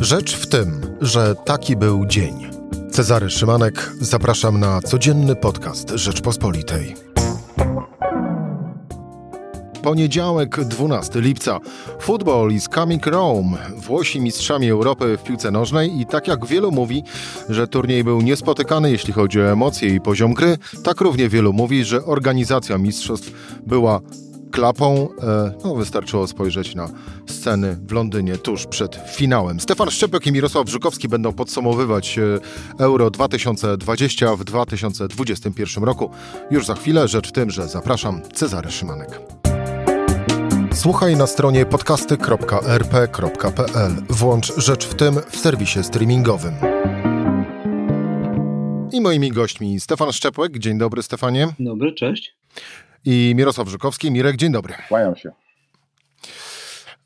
Rzecz w tym, że taki był dzień. Cezary Szymanek, zapraszam na codzienny podcast Rzeczpospolitej. Poniedziałek, 12 lipca. Football is coming Rome. Włosi mistrzami Europy w piłce nożnej i tak jak wielu mówi, że turniej był niespotykany jeśli chodzi o emocje i poziom gry, tak równie wielu mówi, że organizacja mistrzostw była klapą. E, no, wystarczyło spojrzeć na sceny w Londynie tuż przed finałem. Stefan Szczepek i Mirosław Żukowski będą podsumowywać e, Euro 2020 w 2021 roku. Już za chwilę, rzecz w tym, że zapraszam Cezary Szymanek. Słuchaj na stronie podcasty.rp.pl. Włącz Rzecz w tym w serwisie streamingowym. I moimi gośćmi Stefan Szczepłek. Dzień dobry, Stefanie. Dobry, cześć i Mirosław Żukowski. Mirek, dzień dobry. Kłaniam się.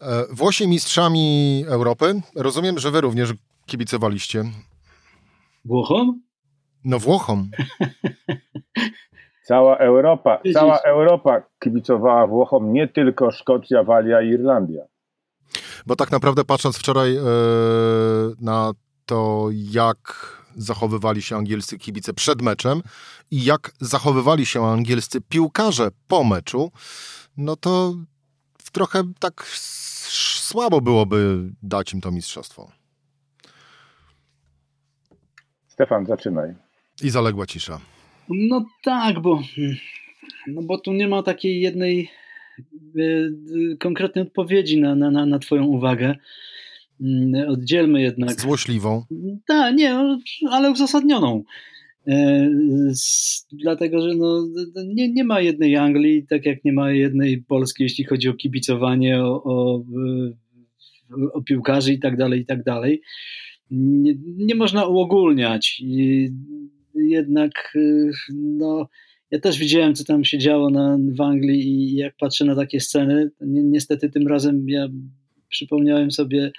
E, Włosi mistrzami Europy. Rozumiem, że wy również kibicowaliście. Włochom? No Włochom. Cała Europa, cała Europa kibicowała Włochom, nie tylko Szkocja, Walia i Irlandia. Bo tak naprawdę patrząc wczoraj yy, na to, jak zachowywali się angielscy kibice przed meczem i jak zachowywali się angielscy piłkarze po meczu, no to trochę tak słabo byłoby dać im to mistrzostwo. Stefan, zaczynaj. I zaległa cisza. No tak, bo, no bo tu nie ma takiej jednej y, konkretnej odpowiedzi na, na, na Twoją uwagę. Mm, oddzielmy jednak. Złośliwą. Tak, nie, no, ale uzasadnioną. E, dlatego, że no, nie, nie ma jednej Anglii, tak jak nie ma jednej Polski, jeśli chodzi o kibicowanie, o, o, o piłkarzy i tak dalej, i tak dalej. Nie, nie można uogólniać. I jednak no, ja też widziałem, co tam się działo na, w Anglii i jak patrzę na takie sceny, ni niestety tym razem ja przypomniałem sobie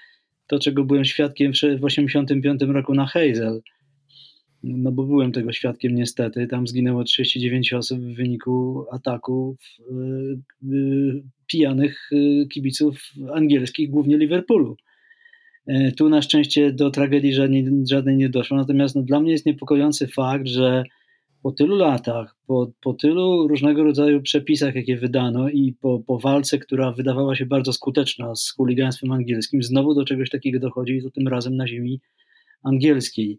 to, czego byłem świadkiem w 1985 roku na Hazel. No bo byłem tego świadkiem niestety. Tam zginęło 39 osób w wyniku ataków yy, yy, pijanych yy, kibiców angielskich, głównie Liverpoolu. E, tu na szczęście do tragedii żadnej, żadnej nie doszło. Natomiast no, dla mnie jest niepokojący fakt, że po tylu latach, po, po tylu różnego rodzaju przepisach, jakie wydano i po, po walce, która wydawała się bardzo skuteczna z chuligaństwem angielskim, znowu do czegoś takiego dochodzi i to tym razem na ziemi angielskiej.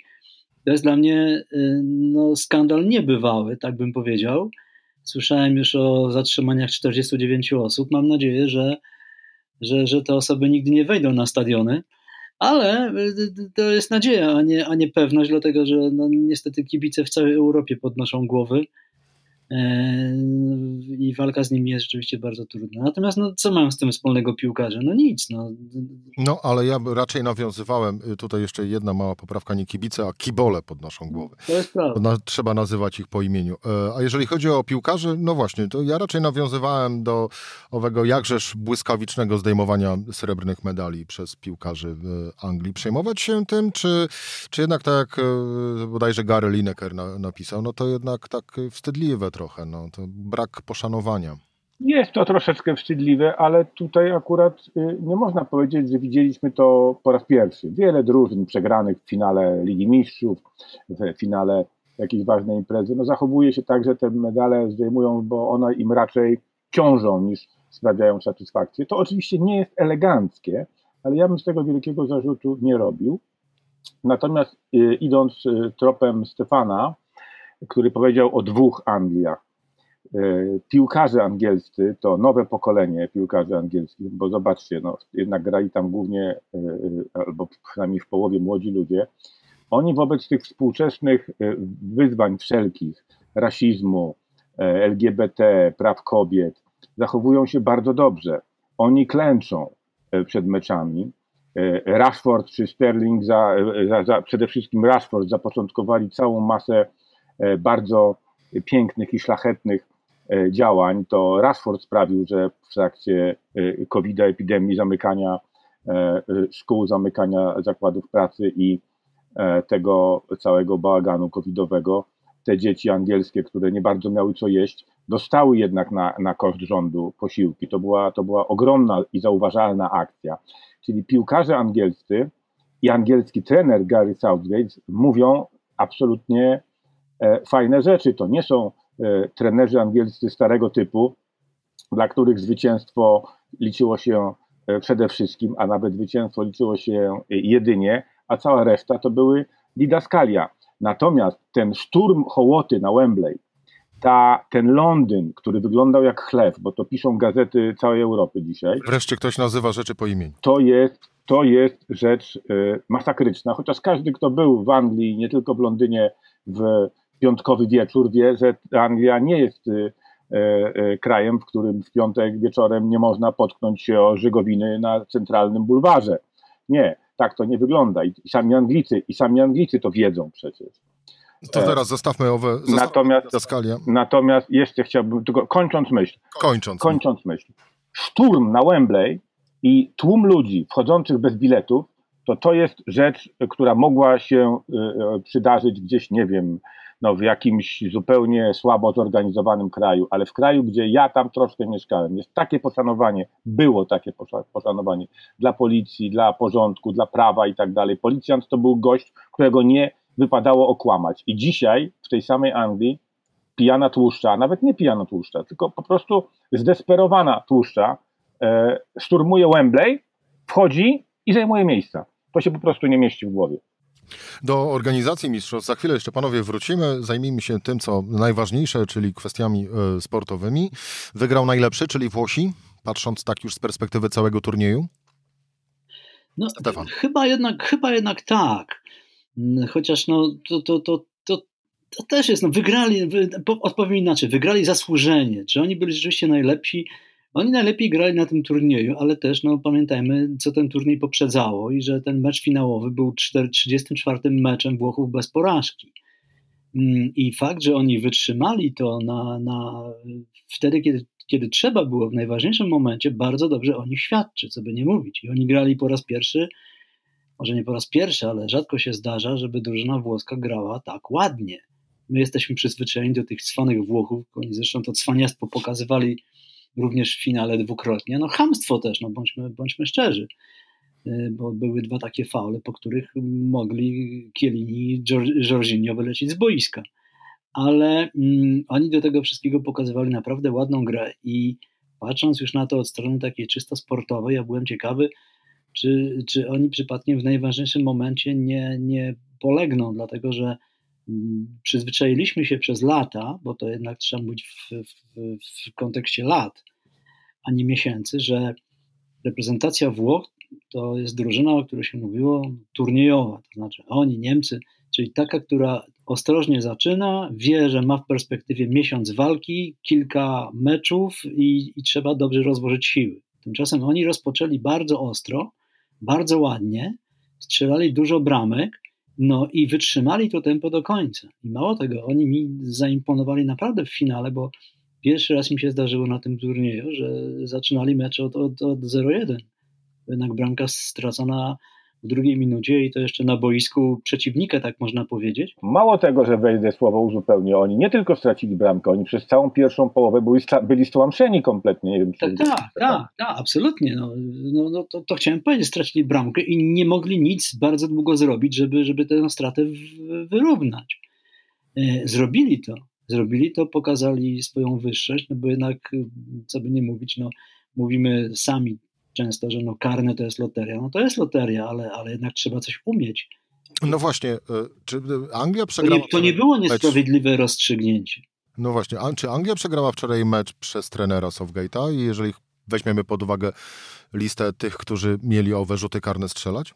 To jest dla mnie y, no, skandal niebywały, tak bym powiedział. Słyszałem już o zatrzymaniach 49 osób. Mam nadzieję, że, że, że te osoby nigdy nie wejdą na stadiony ale y, y, to jest nadzieja, a nie, a nie pewność, dlatego że no, niestety kibice w całej Europie podnoszą głowy i walka z nimi jest rzeczywiście bardzo trudna. Natomiast no, co mają z tym wspólnego piłkarze? No nic. No. no, ale ja raczej nawiązywałem, y, tutaj jeszcze jedna mała poprawka, nie kibice, a kibole podnoszą głowy. To jest prawda. Na, trzeba nazywać ich po imieniu. E, a jeżeli chodzi o piłkarzy, no właśnie, to ja raczej nawiązywałem do owego jakżeż błyskawicznego zdejmowania srebrnych medali przez piłkarzy w Anglii. Przejmować się tym, czy, czy jednak tak jak e, bodajże Gary Lineker na, napisał, no to jednak tak wstydliwe trochę, no to brak poszanowania. Jest to troszeczkę wstydliwe, ale tutaj akurat y, nie można powiedzieć, że widzieliśmy to po raz pierwszy. Wiele drużyn przegranych w finale Ligi Mistrzów, w finale jakiejś ważnej imprezy, no zachowuje się tak, że te medale zdejmują, bo one im raczej ciążą niż sprawiają satysfakcję. To oczywiście nie jest eleganckie, ale ja bym z tego wielkiego zarzutu nie robił. Natomiast y, idąc y, tropem Stefana, który powiedział o dwóch Angliach. E, piłkarze angielscy to nowe pokolenie piłkarzy angielskich, bo zobaczcie, no, jednak grali tam głównie, e, e, albo przynajmniej w połowie młodzi ludzie. Oni wobec tych współczesnych wyzwań wszelkich, rasizmu, LGBT, praw kobiet, zachowują się bardzo dobrze. Oni klęczą przed meczami. Rashford czy Sterling, za, za, za, przede wszystkim Rashford zapoczątkowali całą masę bardzo pięknych i szlachetnych e, działań, to Rashford sprawił, że w trakcie e, COVID-a, epidemii, zamykania szkół, zamykania zakładów pracy i tego całego bałaganu covidowego, te dzieci angielskie, które nie bardzo miały co jeść, dostały jednak na, na koszt rządu posiłki. To była, to była ogromna i zauważalna akcja. Czyli piłkarze angielscy i angielski trener Gary Southgate mówią absolutnie fajne rzeczy. To nie są trenerzy angielscy starego typu, dla których zwycięstwo liczyło się przede wszystkim, a nawet zwycięstwo liczyło się jedynie, a cała reszta to były didaskalia. Natomiast ten szturm hołoty na Wembley, ta, ten Londyn, który wyglądał jak chleb, bo to piszą gazety całej Europy dzisiaj. Wreszcie ktoś nazywa rzeczy po imieniu. To jest, to jest rzecz masakryczna, chociaż każdy, kto był w Anglii, nie tylko w Londynie, w piątkowy wieczór, wie, że Anglia nie jest y, y, krajem, w którym w piątek wieczorem nie można potknąć się o żygowiny na centralnym bulwarze. Nie, tak to nie wygląda. I sami Anglicy, i sami Anglicy to wiedzą przecież. To teraz zostawmy owe. Zostawmy natomiast, natomiast jeszcze chciałbym, tylko kończąc myśl. Kończąc. Kończąc myśl. Szturm na Wembley i tłum ludzi wchodzących bez biletów, to to jest rzecz, która mogła się y, y, przydarzyć gdzieś, nie wiem, no, w jakimś zupełnie słabo zorganizowanym kraju, ale w kraju, gdzie ja tam troszkę mieszkałem, jest takie poszanowanie, było takie poszanowanie dla policji, dla porządku, dla prawa i tak dalej. Policjant to był gość, którego nie wypadało okłamać. I dzisiaj w tej samej Anglii pijana tłuszcza, nawet nie pijana tłuszcza, tylko po prostu zdesperowana tłuszcza e, szturmuje Wembley, wchodzi i zajmuje miejsca. To się po prostu nie mieści w głowie. Do organizacji mistrzostw za chwilę jeszcze panowie wrócimy. Zajmijmy się tym, co najważniejsze, czyli kwestiami e, sportowymi. Wygrał najlepszy, czyli Włosi, patrząc tak już z perspektywy całego turnieju? No, chyba jednak, chyba jednak tak. Chociaż no, to, to, to, to, to też jest, no, wygrali, wy, odpowiem inaczej, wygrali zasłużenie. Czy oni byli rzeczywiście najlepsi? Oni najlepiej grali na tym turnieju, ale też no, pamiętajmy, co ten turniej poprzedzało i że ten mecz finałowy był 34 meczem Włochów bez porażki. Mm, I fakt, że oni wytrzymali to na, na wtedy, kiedy, kiedy trzeba było, w najważniejszym momencie, bardzo dobrze o nich świadczy, co by nie mówić. I oni grali po raz pierwszy, może nie po raz pierwszy, ale rzadko się zdarza, żeby drużyna włoska grała tak ładnie. My jesteśmy przyzwyczajeni do tych cwanych Włochów, oni zresztą to cwaniactwo pokazywali również w finale dwukrotnie. No hamstwo też, no bądźmy, bądźmy szczerzy, y, bo były dwa takie faule, po których mogli Kielini i Jorginho wylecieć z boiska. Ale mm, oni do tego wszystkiego pokazywali naprawdę ładną grę i patrząc już na to od strony takiej czysto sportowej, ja byłem ciekawy, czy, czy oni przypadkiem w najważniejszym momencie nie, nie polegną, dlatego że przyzwyczailiśmy się przez lata, bo to jednak trzeba mówić w, w, w kontekście lat, a nie miesięcy, że reprezentacja Włoch to jest drużyna, o której się mówiło, turniejowa, to znaczy oni, Niemcy, czyli taka, która ostrożnie zaczyna, wie, że ma w perspektywie miesiąc walki, kilka meczów i, i trzeba dobrze rozłożyć siły. Tymczasem oni rozpoczęli bardzo ostro, bardzo ładnie, strzelali dużo bramek, no i wytrzymali to tempo do końca. I mało tego, oni mi zaimponowali naprawdę w finale, bo pierwszy raz mi się zdarzyło na tym turnieju, że zaczynali mecz od, od, od 0-1. Jednak bramka stracona w drugiej minucie i to jeszcze na boisku przeciwnika, tak można powiedzieć. Mało tego, że wejdę słowo uzupełnię, oni nie tylko stracili bramkę, oni przez całą pierwszą połowę byli, byli stłamszeni kompletnie. Nie wiem, tak, tak, tak, tak, absolutnie. No, no, no to, to, chciałem powiedzieć, stracili bramkę i nie mogli nic bardzo długo zrobić, żeby, żeby tę stratę wyrównać. E, zrobili to. Zrobili to, pokazali swoją wyższość, no bo jednak, co by nie mówić, no, mówimy sami często, że no karne to jest loteria. No to jest loteria, ale, ale jednak trzeba coś umieć. No właśnie, e, czy Anglia przegrała... To nie, to nie było niesprawiedliwe mecz... rozstrzygnięcie. No właśnie, czy Anglia przegrała wczoraj mecz przez trenera Southgate'a i jeżeli weźmiemy pod uwagę listę tych, którzy mieli owe rzuty karne strzelać?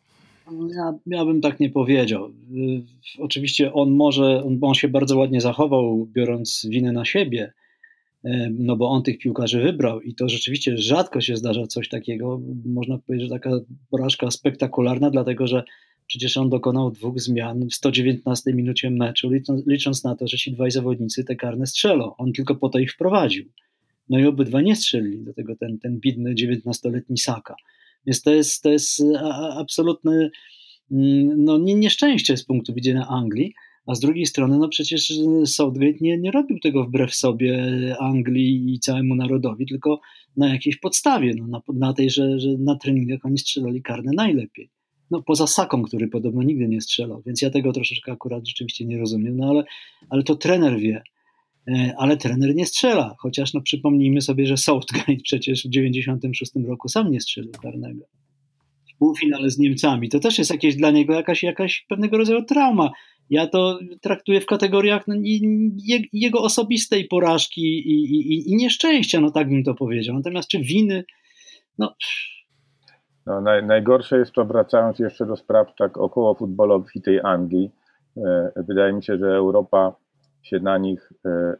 Ja, ja bym tak nie powiedział. Y, oczywiście on może, on, on się bardzo ładnie zachował, biorąc winę na siebie, no bo on tych piłkarzy wybrał i to rzeczywiście rzadko się zdarza coś takiego. Można powiedzieć, że taka porażka spektakularna, dlatego że przecież on dokonał dwóch zmian w 119 minucie meczu, licząc na to, że ci dwaj zawodnicy te karne strzelą. On tylko po to ich wprowadził. No i obydwa nie strzelili, do tego ten, ten bidny 19-letni Saka. Więc to jest, to jest absolutne mm, no, nieszczęście z punktu widzenia Anglii, a z drugiej strony, no przecież Southgate nie, nie robił tego wbrew sobie Anglii i całemu narodowi, tylko na jakiejś podstawie, no, na, na tej, że, że na treningach oni strzelali karne najlepiej. no poza Saką, który podobno nigdy nie strzelał, więc ja tego troszeczkę akurat rzeczywiście nie rozumiem, no ale, ale to trener wie, e, ale trener nie strzela, chociaż no przypomnijmy sobie, że Southgate przecież w 96 roku sam nie strzelił karnego. W półfinale z Niemcami, to też jest jakieś dla niego jakaś, jakaś pewnego rodzaju trauma. Ja to traktuję w kategoriach no, jego osobistej porażki i, i, i nieszczęścia, no tak bym to powiedział. Natomiast czy winy, no no, naj, najgorsze jest to, wracając jeszcze do spraw tak około futbolowych i tej Anglii, e, wydaje mi się, że Europa się na nich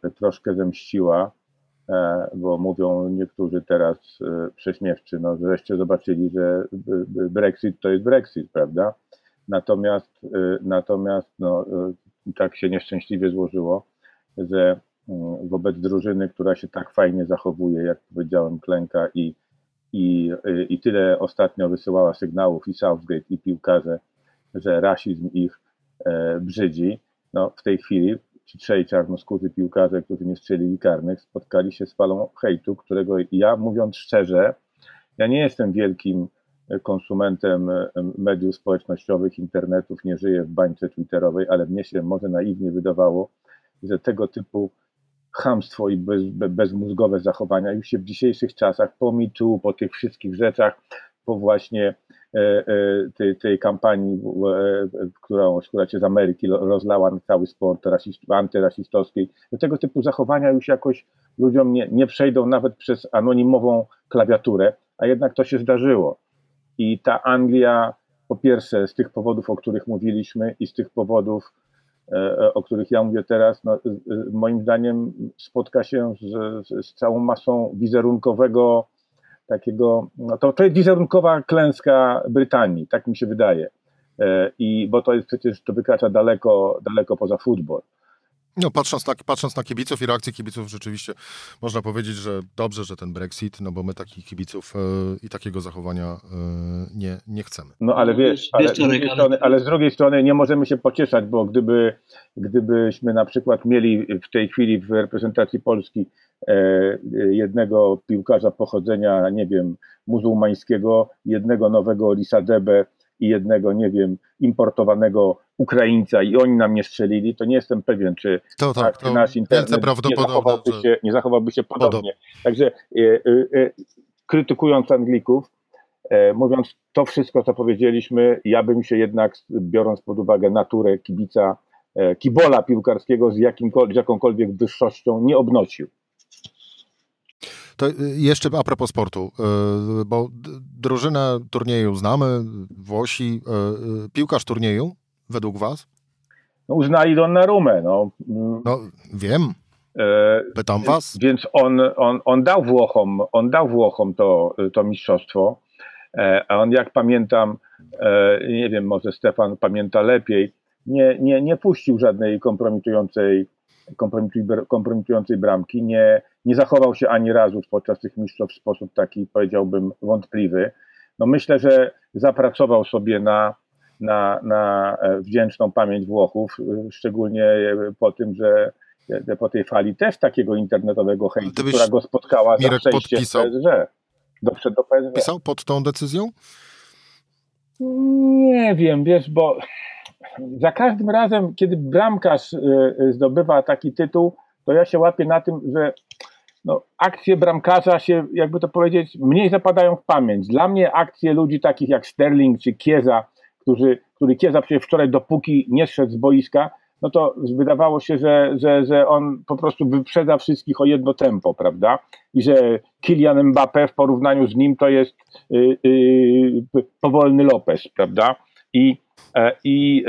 e, troszkę zemściła, e, bo mówią niektórzy teraz prześmiewczy, no wreszcie zobaczyli, że Brexit to jest Brexit, prawda? Natomiast, e, natomiast no, e, tak się nieszczęśliwie złożyło, że mm, wobec drużyny, która się tak fajnie zachowuje, jak powiedziałem, klęka i i, i tyle ostatnio wysyłała sygnałów i Southgate, i piłkarze, że rasizm ich e, brzydzi. No, w tej chwili ci trzej czarnoskórzy piłkarze, którzy nie strzelili karnych, spotkali się z falą hejtu, którego ja, mówiąc szczerze, ja nie jestem wielkim konsumentem e, mediów społecznościowych, internetów, nie żyję w bańce twitterowej, ale mnie się może naiwnie wydawało, że tego typu chamstwo i bez, bezmózgowe zachowania już się w dzisiejszych czasach, po MeToo, po tych wszystkich rzeczach, po właśnie e, e, tej, tej kampanii, e, która, się z Ameryki rozlała na cały sport rasist, antyrasistowskiej, tego typu zachowania już jakoś ludziom nie, nie przejdą nawet przez anonimową klawiaturę, a jednak to się zdarzyło. I ta Anglia, po pierwsze, z tych powodów, o których mówiliśmy, i z tych powodów, E, e, o których ja mówię teraz, no, moim zdaniem spotka się z, z całą masą wizerunkowego takiego, no to, to jest wizerunkowa klęska Brytanii, tak mi się wydaje. E, I bo to jest przecież, to wykracza daleko, daleko poza futbol. No, patrząc na, patrząc na kibiców i reakcje kibiców, rzeczywiście można powiedzieć, że dobrze, że ten Brexit, no bo my takich kibiców e, i takiego zachowania e, nie, nie chcemy. No ale wiesz, ale z, strony, ale z, drugiej strony nie możemy się pocieszać, bo gdyby, gdybyśmy na przykład mieli w tej chwili w reprezentacji Polski e, jednego piłkarza pochodzenia, nie wiem, muzułmańskiego, jednego nowego Lisa Debe, i jednego, nie wiem, importowanego Ukraińca i oni nam nie strzelili, to nie jestem pewien, czy, to, tak, czy nasz internet nie zachowałby, się, nie zachowałby się podobnie. Także e, e, e, krytykując Anglików, e, mówiąc to wszystko, co powiedzieliśmy, ja bym się jednak, biorąc pod uwagę naturę kibica, e, kibola piłkarskiego z, z jakąkolwiek wyższością nie obnosił. To y, jeszcze a propos sportu, y, bo drużynę turnieju znamy, Włosi. Y, piłkarz turnieju, według was? No, uznali Donnarumę. No. no wiem. E, Pytam was. Więc on, on, on dał Włochom, on dał Włochom to, to mistrzostwo. E, a on, jak pamiętam, e, nie wiem, może Stefan pamięta lepiej, nie, nie, nie puścił żadnej kompromitującej kompromitującej bramki. Nie, nie zachował się ani razu podczas tych mistrzostw w sposób taki, powiedziałbym, wątpliwy. No myślę, że zapracował sobie na, na, na e, wdzięczną pamięć Włochów, e, szczególnie e, po tym, że po tej fali też takiego internetowego hejtu, która go spotkała Mirek za przejście podpisał. PSG. Doszedł do PSG. Pisał pod tą decyzją? Nie wiem, wiesz, bo za każdym razem, kiedy bramkarz zdobywa taki tytuł, to ja się łapię na tym, że no, akcje bramkarza się, jakby to powiedzieć, mniej zapadają w pamięć. Dla mnie akcje ludzi takich jak Sterling czy Kieza, którzy, który Kieza przecież wczoraj dopóki nie szedł z boiska, no to wydawało się, że, że, że on po prostu wyprzedza wszystkich o jedno tempo, prawda? I że Kylian Mbappé w porównaniu z nim to jest yy, yy, powolny Lopez, prawda? I E, i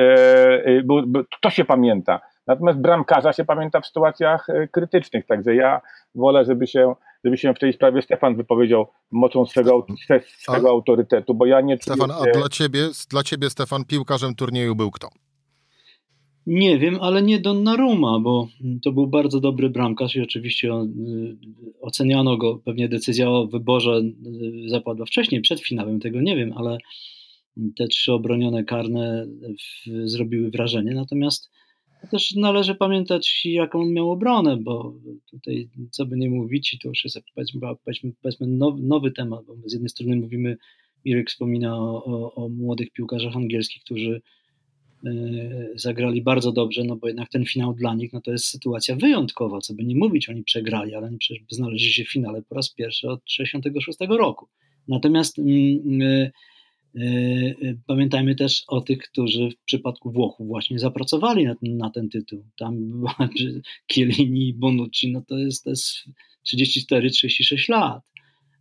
bo to się pamięta. Natomiast bramkarza się pamięta w sytuacjach krytycznych, także ja wolę, żeby się, żeby się w tej sprawie Stefan wypowiedział mocą swego, swego a, autorytetu, bo ja nie Stefan, a dla ciebie, dla ciebie, Stefan, piłkarzem turnieju był kto? Nie wiem, ale nie Donnarumma, bo to był bardzo dobry bramkarz i oczywiście on, y, oceniano go, pewnie decyzja o wyborze y, zapadła wcześniej, przed finałem, tego nie wiem, ale te trzy obronione karne w, zrobiły wrażenie. Natomiast też należy pamiętać, jaką on miał obronę, bo tutaj, co by nie mówić, to już jest powiedzmy, powiedzmy, nowy, nowy temat, bo z jednej strony mówimy Mirek wspomina o, o, o młodych piłkarzach angielskich, którzy e, zagrali bardzo dobrze, no bo jednak ten finał dla nich no to jest sytuacja wyjątkowa, co by nie mówić, oni przegrali, ale oni przecież znaleźli się w finale po raz pierwszy od 1966 roku. Natomiast mm, y, pamiętajmy też o tych, którzy w przypadku Włochów właśnie zapracowali na, na ten tytuł. Tam Chiellini i Bonucci, no to jest, jest 34-36 lat,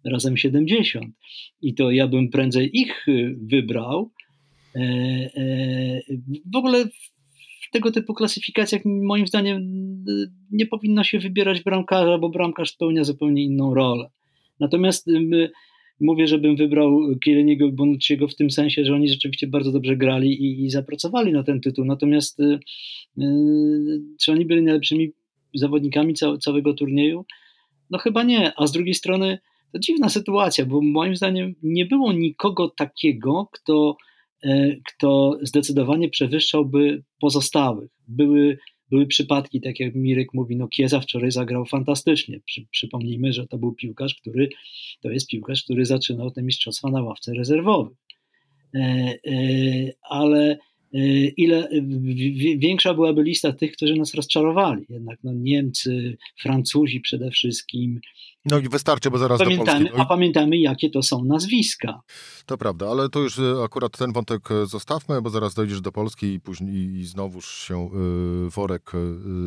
razem 70. I to ja bym prędzej ich wybrał. E, e, w ogóle w tego typu klasyfikacjach moim zdaniem nie powinno się wybierać bramkarza, bo bramkarz spełnia zupełnie inną rolę. Natomiast mówię, żebym wybrał Kieliniego i Bonucciego w tym sensie, że oni rzeczywiście bardzo dobrze grali i, i zapracowali na ten tytuł. Natomiast yy, czy oni byli najlepszymi zawodnikami cał, całego turnieju? No chyba nie. A z drugiej strony to dziwna sytuacja, bo moim zdaniem nie było nikogo takiego, kto, yy, kto zdecydowanie przewyższałby pozostałych. Były były przypadki, tak jak Mirek mówi, no Kieza wczoraj zagrał fantastycznie. Przy, przypomnijmy, że to był piłkarz, który to jest piłkarz, który zaczynał te mistrzostwa na ławce rezerwowej. E, e, ale e, ile większa byłaby lista tych, którzy nas rozczarowali. Jednak no, Niemcy, Francuzi przede wszystkim, no i wystarczy, bo zaraz pamiętamy, do Polski. No A pamiętamy, jakie to są nazwiska. To prawda, ale to już y, akurat ten wątek y, zostawmy, bo zaraz dojdziesz do Polski i później i znowuż się y, worek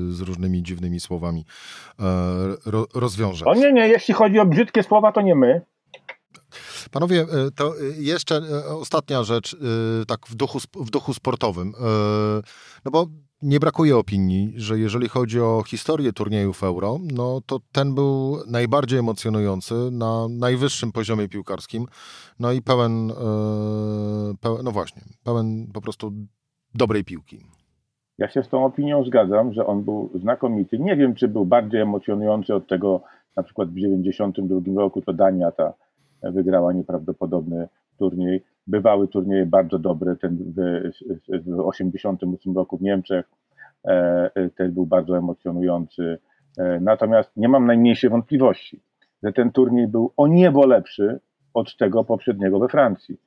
z różnymi dziwnymi słowami rozwiąże. O nie, nie, jeśli chodzi o brzydkie słowa, to nie my. Panowie, to jeszcze ostatnia rzecz, tak w duchu, w duchu sportowym. No bo nie brakuje opinii, że jeżeli chodzi o historię turniejów Euro, no to ten był najbardziej emocjonujący na najwyższym poziomie piłkarskim, no i pełen, e, pełen no właśnie, pełen po prostu dobrej piłki. Ja się z tą opinią zgadzam, że on był znakomity. Nie wiem, czy był bardziej emocjonujący od tego, na przykład w 1992 roku to Dania ta wygrała nieprawdopodobny turniej bywały turnieje bardzo dobre. Ten w 1988 roku w Niemczech e, e, też był bardzo emocjonujący. E, natomiast nie mam najmniejszej wątpliwości, że ten turniej był o niebo lepszy od tego poprzedniego we Francji.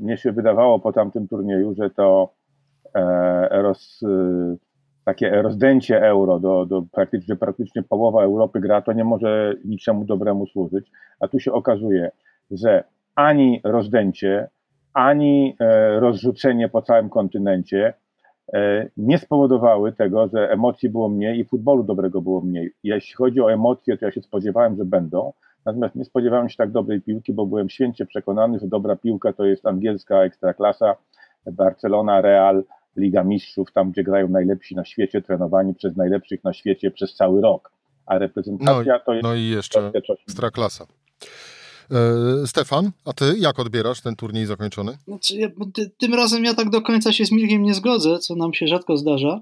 Mnie się wydawało po tamtym turnieju, że to roz, takie rozdęcie euro, do, do praktycznie, praktycznie połowa Europy gra, to nie może niczemu dobremu służyć. A tu się okazuje, że ani rozdęcie, ani e, rozrzucenie po całym kontynencie e, nie spowodowały tego, że emocji było mniej i futbolu dobrego było mniej. Jeśli chodzi o emocje, to ja się spodziewałem, że będą, natomiast nie spodziewałem się tak dobrej piłki, bo byłem święcie przekonany, że dobra piłka to jest angielska ekstraklasa, Barcelona, Real, Liga Mistrzów, tam gdzie grają najlepsi na świecie, trenowani przez najlepszych na świecie przez cały rok. A reprezentacja no, to jest. No i jeszcze ekstraklasa. E, Stefan, a ty jak odbierasz ten turniej zakończony? Znaczy, ja, ty, tym razem ja tak do końca się z Mirkiem nie zgodzę, co nam się rzadko zdarza.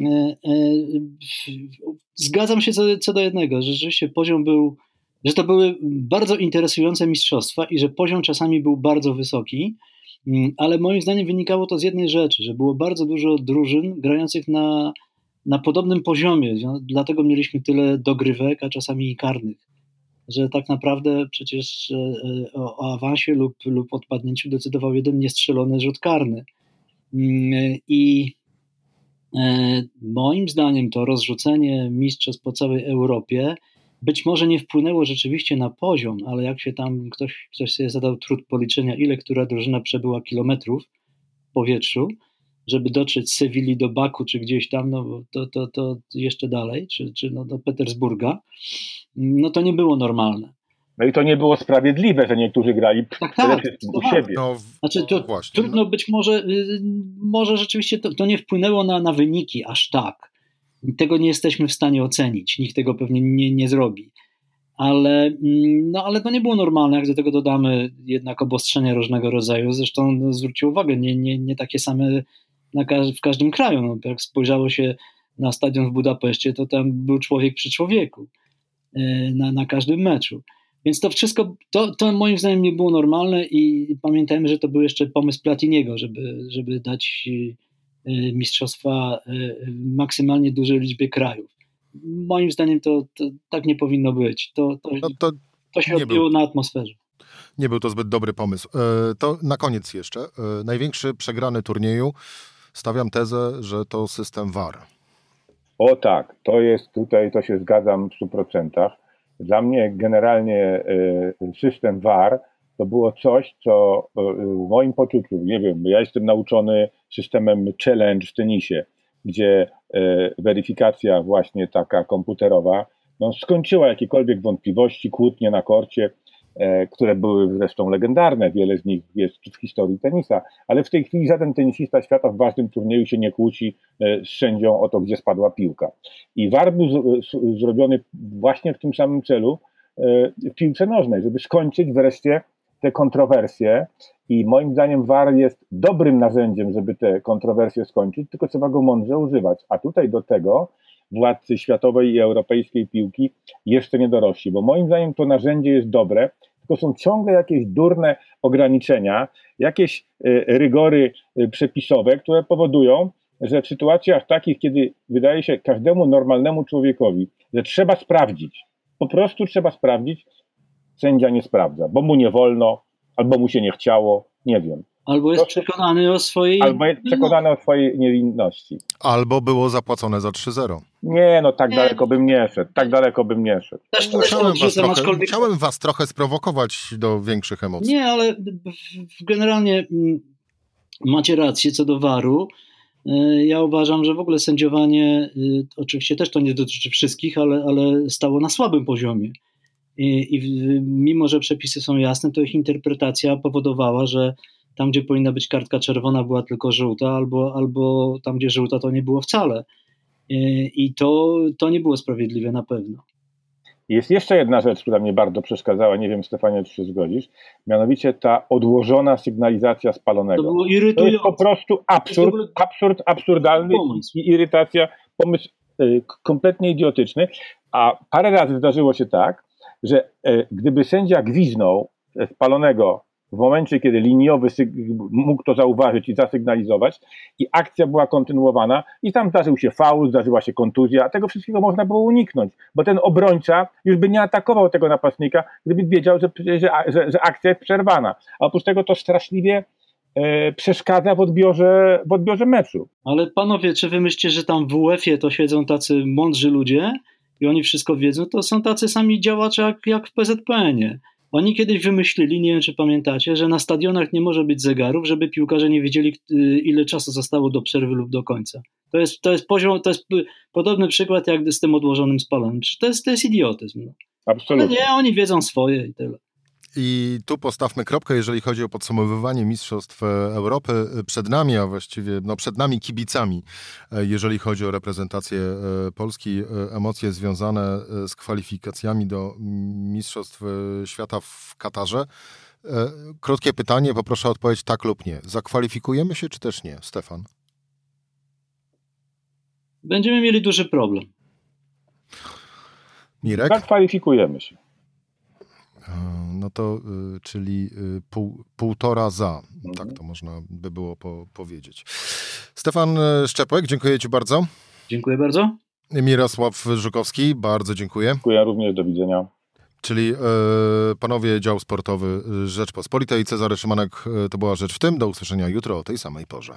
E, e, zgadzam się co, co do jednego, że rzeczywiście poziom był, że to były bardzo interesujące mistrzostwa i że poziom czasami był bardzo wysoki, ale moim zdaniem wynikało to z jednej rzeczy, że było bardzo dużo drużyn grających na, na podobnym poziomie, dlatego mieliśmy tyle dogrywek, a czasami i karnych że tak naprawdę przecież e, o, o awansie lub, lub odpadnięciu decydował jeden niestrzelony rzut karny. Mm, I e, moim zdaniem to rozrzucenie mistrzostw po całej Europie być może nie wpłynęło rzeczywiście na poziom, ale jak się tam ktoś, ktoś sobie zadał trud policzenia, ile która drużyna przebyła kilometrów w powietrzu, żeby dotrzeć z Sewilli do Baku, czy gdzieś tam, no to, to, to jeszcze dalej, czy, czy no do Petersburga, no to nie było normalne. No i to nie było sprawiedliwe, że niektórzy grali tak, tak, u siebie. No, znaczy, to właśnie, trudno no. być może, y, może rzeczywiście to, to nie wpłynęło na, na wyniki aż tak. Tego nie jesteśmy w stanie ocenić. Nikt tego pewnie nie, nie zrobi. Ale, mm, no, ale to nie było normalne, jak do tego dodamy jednak obostrzenia różnego rodzaju. Zresztą no, zwróćcie uwagę, nie, nie, nie takie same w każdym kraju. No, jak spojrzało się na stadion w Budapeszcie, to tam był człowiek przy człowieku e, na, na każdym meczu. Więc to wszystko, to, to moim zdaniem nie było normalne i pamiętajmy, że to był jeszcze pomysł Platiniego, żeby, żeby dać mistrzostwa e, maksymalnie dużej liczbie krajów. Moim zdaniem to, to tak nie powinno być. To, to, no to, to się odbiło na atmosferze. Nie był to zbyt dobry pomysł. E, to na koniec jeszcze. E, największy przegrany turnieju, stawiam tezę, że to system VAR. O tak, to jest tutaj, to się zgadzam w 100%. Dla mnie generalnie e, system VAR to było coś, co w moim poczuciu, nie wiem, ja jestem nauczony systemem challenge w tenisie, gdzie weryfikacja właśnie taka komputerowa no, skończyła jakiekolwiek wątpliwości, kłótnie na korcie, e, które były zresztą legendarne, wiele z nich jest w historii tenisa, ale w tej chwili żaden tenisista świata w ważnym turnieju się nie kłóci e, z sędzią o to, gdzie spadła piłka. I VAR był zrobiony właśnie w tym samym celu e, w piłce nożnej, żeby skończyć wreszcie te kontrowersje i moim zdaniem VAR jest dobrym narzędziem, żeby te kontrowersje skończyć, tylko trzeba go mądrze używać. A tutaj do tego władcy światowej i europejskiej piłki jeszcze nie dorośli, bo moim zdaniem to narzędzie jest dobre, tylko są ciągle jakieś durne ograniczenia, jakieś e, rygory e, przepisowe, które powodują, że w sytuacjach takich, kiedy wydaje się każdemu normalnemu człowiekowi, że trzeba sprawdzić, po prostu trzeba sprawdzić, sędzia nie sprawdza, bo mu nie wolno, albo mu się nie chciało, nie wiem. Albo jest przekonany o swojej. Albo jest przekonany o swojej niewinności. Albo było zapłacone za 3-0. Nie, no tak nie. daleko bym nie szedł. Tak daleko bym nie szedł. Też musiałem, was trochę, musiałem was trochę sprowokować do większych emocji. Nie, ale generalnie mm, macie rację co do waru. E, ja uważam, że w ogóle sędziowanie, y, oczywiście też to nie dotyczy wszystkich, ale, ale stało na słabym poziomie. I, I mimo, że przepisy są jasne, to ich interpretacja powodowała, że tam, gdzie powinna być kartka czerwona, była tylko żółta, albo, albo tam, gdzie żółta, to nie było wcale. I to, to nie było sprawiedliwe na pewno. Jest jeszcze jedna rzecz, która mnie bardzo przeszkadzała, nie wiem Stefanie, czy się zgodzisz, mianowicie ta odłożona sygnalizacja spalonego. To było irytujące. To jest po prostu absurd, absurd, absurdalny pomysł. i irytacja, pomysł y, kompletnie idiotyczny, a parę razy zdarzyło się tak, że y, gdyby sędzia gwiznął spalonego w momencie, kiedy liniowy mógł to zauważyć i zasygnalizować, i akcja była kontynuowana, i tam zdarzył się faul, zdarzyła się kontuzja, tego wszystkiego można było uniknąć, bo ten obrońca już by nie atakował tego napastnika, gdyby wiedział, że, że, że, że akcja jest przerwana. A oprócz tego to straszliwie e, przeszkadza w odbiorze, w odbiorze meczu. Ale panowie, czy wy myślicie, że tam w UEFA to siedzą tacy mądrzy ludzie i oni wszystko wiedzą? To są tacy sami działacze jak, jak w PZPN-ie. Oni kiedyś wymyślili, nie wiem czy pamiętacie, że na stadionach nie może być zegarów, żeby piłkarze nie wiedzieli, ile czasu zostało do przerwy lub do końca. To jest, to jest poziom, to jest podobny przykład jak z tym odłożonym spalonym. To jest, to jest idiotyzm. No. Absolutnie. Ale nie, oni wiedzą swoje i tyle. I tu postawmy kropkę, jeżeli chodzi o podsumowywanie Mistrzostw Europy. Przed nami, a właściwie no przed nami kibicami, jeżeli chodzi o reprezentację e, Polski, e, emocje związane e, z kwalifikacjami do Mistrzostw Świata w Katarze. Krótkie pytanie, poproszę o odpowiedź tak lub nie. Zakwalifikujemy się, czy też nie, Stefan? Będziemy mieli duży problem. Mirek? Zakwalifikujemy się. No to, y, czyli y, pół, półtora za, mhm. tak to można by było po, powiedzieć. Stefan y, Szczepłek, dziękuję Ci bardzo. Dziękuję bardzo. Mirosław Żukowski, bardzo dziękuję. Dziękuję również, do widzenia. Czyli e, panowie dział sportowy Rzeczpospolitej, Cezary Szymanek, to była rzecz w tym. Do usłyszenia jutro o tej samej porze.